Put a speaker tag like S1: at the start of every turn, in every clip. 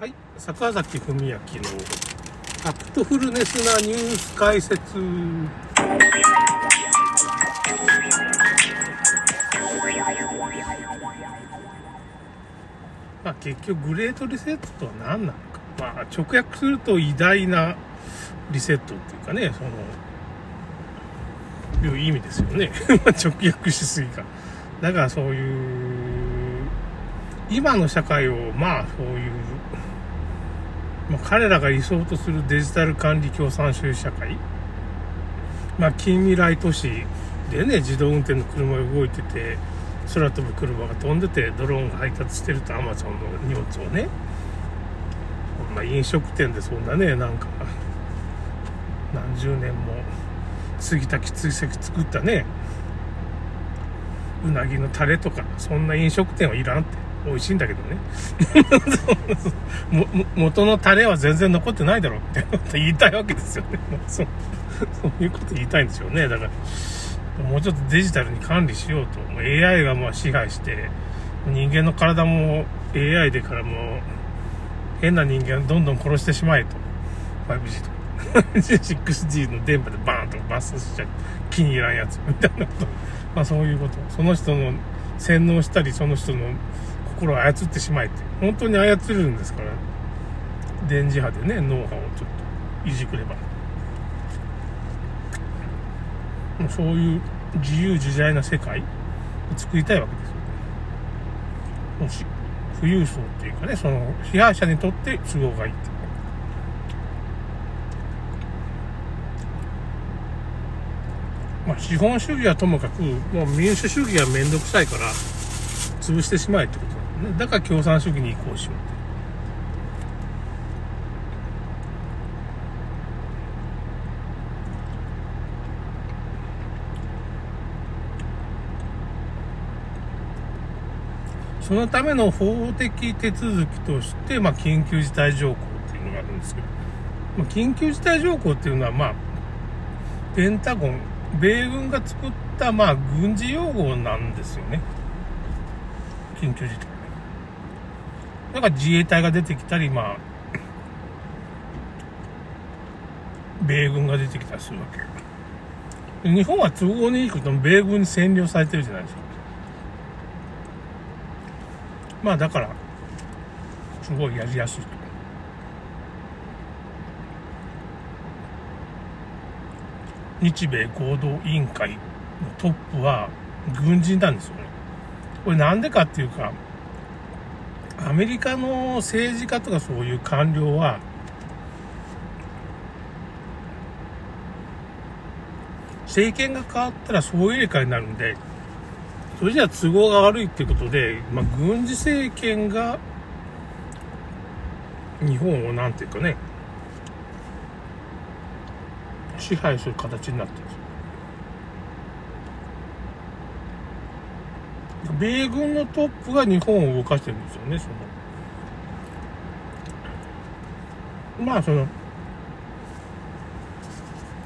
S1: はい、坂崎文明のファクトフルネスなニュース解説。まあ、結局グレートリセットとは何なのか。まあ、直訳すると偉大なリセットっていうかね、その、いう意味ですよね。直訳しすぎか。だからそういう、今の社会を、まあそういう、まあ、彼らが理想とするデジタル管理共産主義社会、まあ近未来都市でね、自動運転の車が動いてて、空飛ぶ車が飛んでて、ドローンが配達してるとアマゾンの荷物をね、まあ飲食店でそんなね、なんか、何十年も継ぎ足き追跡作ったね、うなぎのタレとか、そんな飲食店はいらんって。美味しいんだけどね。も元のタレは全然残ってないだろうって言いたいわけですよね。そういうこと言いたいんですよね。だから、もうちょっとデジタルに管理しようと。AI がまあ支配して、人間の体も AI でからもう、変な人間どんどん殺してしまえと。5G とか。6G の電波でバーンとバスしちゃう。気に入らんやつ。みたいなこと。まあそういうこと。その人の洗脳したり、その人の心を操ってしまえって。本当に操れるんですから。電磁波でね、脳波をちょっといじくれば。もうそういう自由自在な世界を作りたいわけですよね。もし、富裕層っていうかね、その、被害者にとって都合がいいって。まあ、資本主義はともかく、もう民主主義はめんどくさいから、潰してしまえってことだ。から共産主義に移行しようって。そのための法的手続きとして、まあ、緊急事態条項っていうのがあるんですけど、まあ、緊急事態条項っていうのは、まあ、ペンタゴン、米軍が作った、まあ、軍事用語なんですよね。緊急事態。だか自衛隊が出てきたり、まあ、米軍が出てきたりするわけ。日本は都合にいいこと米軍に占領されてるじゃないですか。まあだから、すごいやりやすいと。日米合同委員会のトップは軍人なんですよね。これなんでかっていうか、アメリカの政治家とかそういう官僚は、政権が変わったら総入れ替えになるんで、それじゃあ都合が悪いっていうことで、まあ、軍事政権が日本をなんていうかね、支配する形になってるんです。米軍のトップが日本を動かしてるんですよね、その。まあ、その、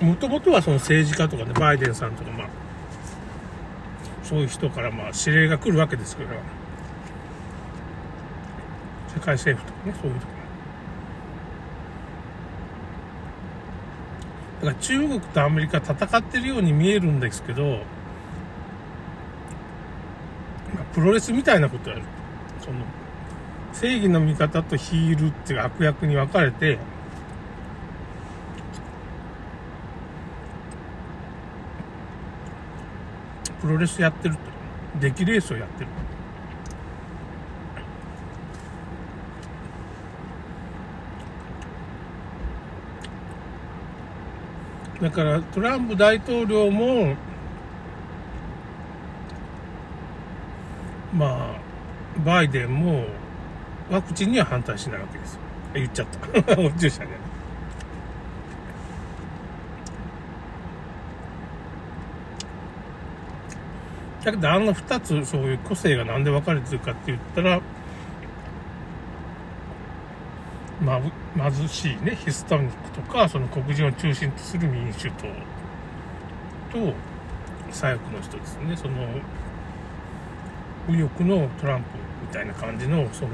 S1: もともとはその政治家とかね、バイデンさんとか、まあ、そういう人からまあ指令が来るわけですけど、世界政府とかね、そういうとこだから中国とアメリカ戦ってるように見えるんですけど、まあ、プロレスみたいなことやる。その、正義の味方とヒールっていう悪役に分かれて、プロレスやってると。出来レースをやってる。だからトランプ大統領も、まあ、バイデンもワクチンには反対しないわけですよ。言っちゃった。お注射ね。だけどあの二つそういう個性がなんで分かれてるかって言ったら、まあ、貧しいね、ヒスタニックとか、その黒人を中心とする民主党と、左翼の人ですね、その、右翼のトランプみたいな感じのその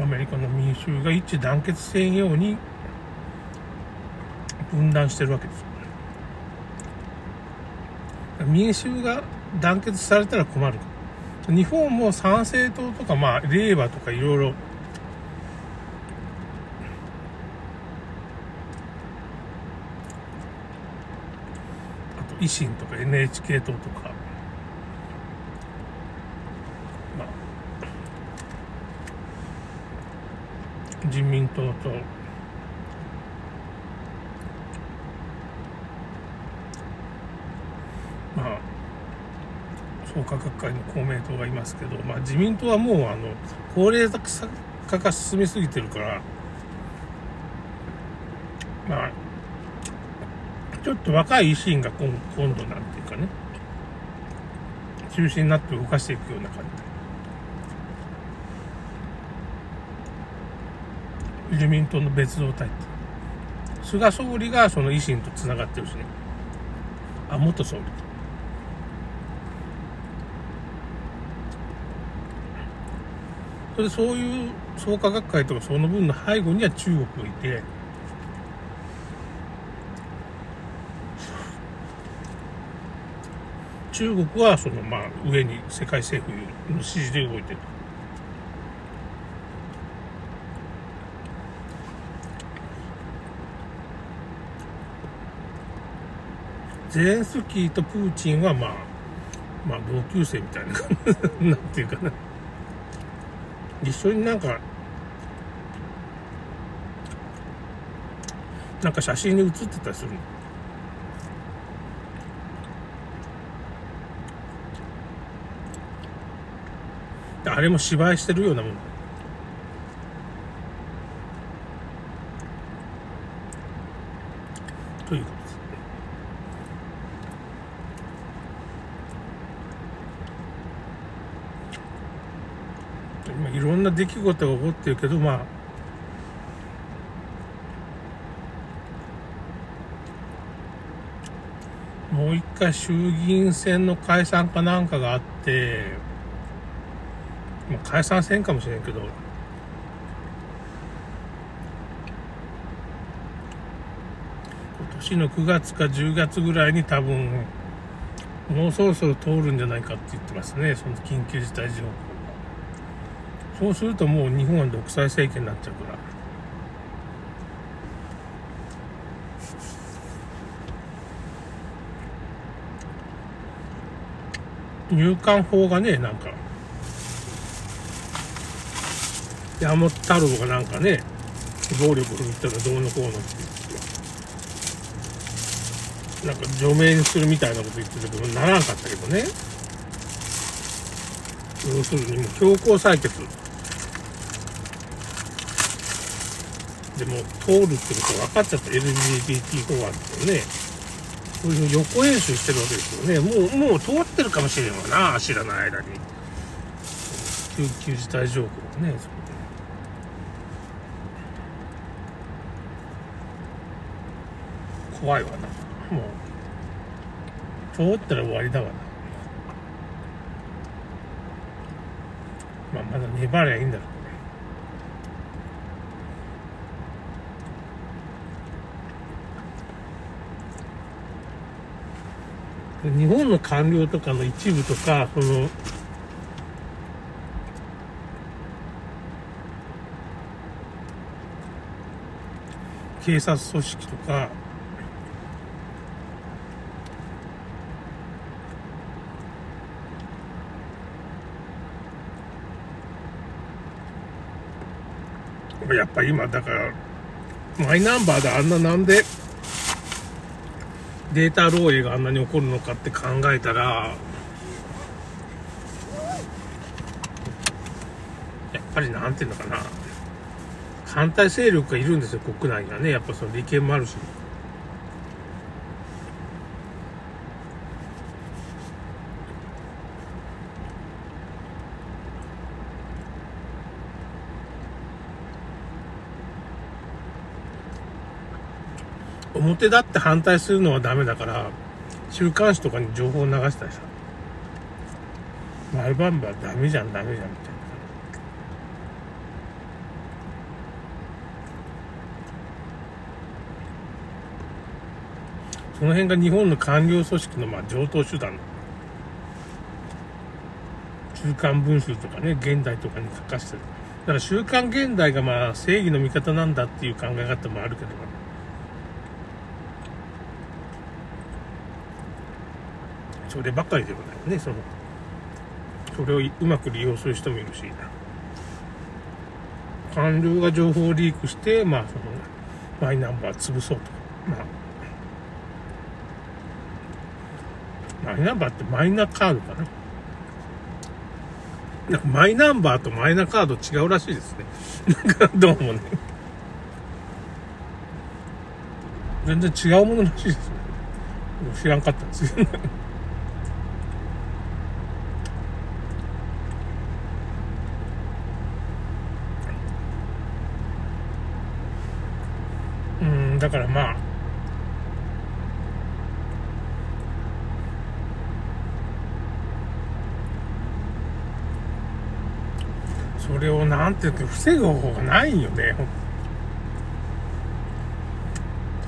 S1: アメリカの民衆が一致団結せんように分断してるわけですよ、ね。民衆が団結されたら困る日本も参政党とか、まあ、令和とかいろいろ維新とか NHK 党とか。まあ。自民党と。まあ。創価学会の公明党がいますけど、まあ、自民党はもうあの高齢化が進みすぎてるから。まあ。ちょっと若い維新が今今度なんていうかね。中心になって動かしていくような感じ。自民党の別動隊って菅総理がその維新とつながってるしね。あ元総理。とそれでそういう創価学会とかその分の背後には中国がいて。中国はそのまあ上に世界政府の指示で動いてる。ゼレンスキーとプーチンはまあまあ同級生みたいななんていうかな。一緒になんかなんか写真に写ってたりするの。あれも芝居してるようなもん。ということです。今いろんな出来事が起こってるけどまあもう一回衆議院選の解散かなんかがあって、まあ、解散せんかもしれんけど。今年の9月か10月ぐらいに多分もうそろそろ通るんじゃないかって言ってますね。その緊急事態条項そうするともう日本は独裁政権になっちゃうから。入管法がねなんか。山本太郎がなんかね暴力振るったらどうのこうのって。なんか除名にするみたいなこと言ってたけどならんかったけどね。要するにもう強行採決。でも通るってこと分かっちゃった。LGBT 法案ってね。そういう横演習してるわけですよね。もうもう通ってるかもしれんわな知らない間に。緊急事態条項がね怖いわな。もう通ったら終わりだわな。まあまだ粘りゃいいんだろうね。日本の官僚とかの一部とかその警察組織とかやっぱ今だからマイナンバーであんななんでデータ漏洩があんなに起こるのかって考えたらやっぱりなんていうのかな。反対勢力がいるんですよ国内にはね。やっぱその利権もあるし。表立って反対するのはダメだから、週刊誌とかに情報を流したりさ、毎晩はダメじゃん、ダメじゃん、みたいな。その辺が日本の官僚組織のまあ上等手段週刊文集とかね、現代とかに書かせてる。だから週刊現代がまあ正義の味方なんだっていう考え方もあるけど、そればっかりではないね、その、それをうまく利用する人もいるし、官僚が情報をリークして、まあ、その、マイナンバー潰そうと。まあ、マイナンバーってマイナカードかな。なんかマイナンバーとマイナカード違うらしいですね。なんかどうもね。全然違うものらしいですね。知らんかったんですよ。だからまあ、それをなんていうか防ぐ方法がないよね。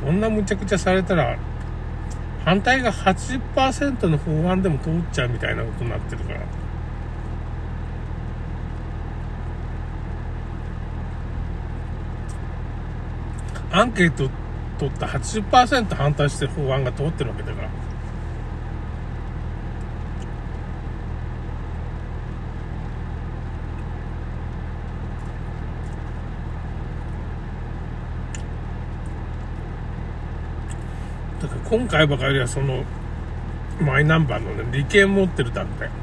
S1: こんなむちゃくちゃされたら、反対が80%の法案でも通っちゃうみたいなことになってるから。アンケート取った80%反対してる法案が通ってるわけだから。だから今回ばかりはそのマイナンバーのね、利権持ってる団体。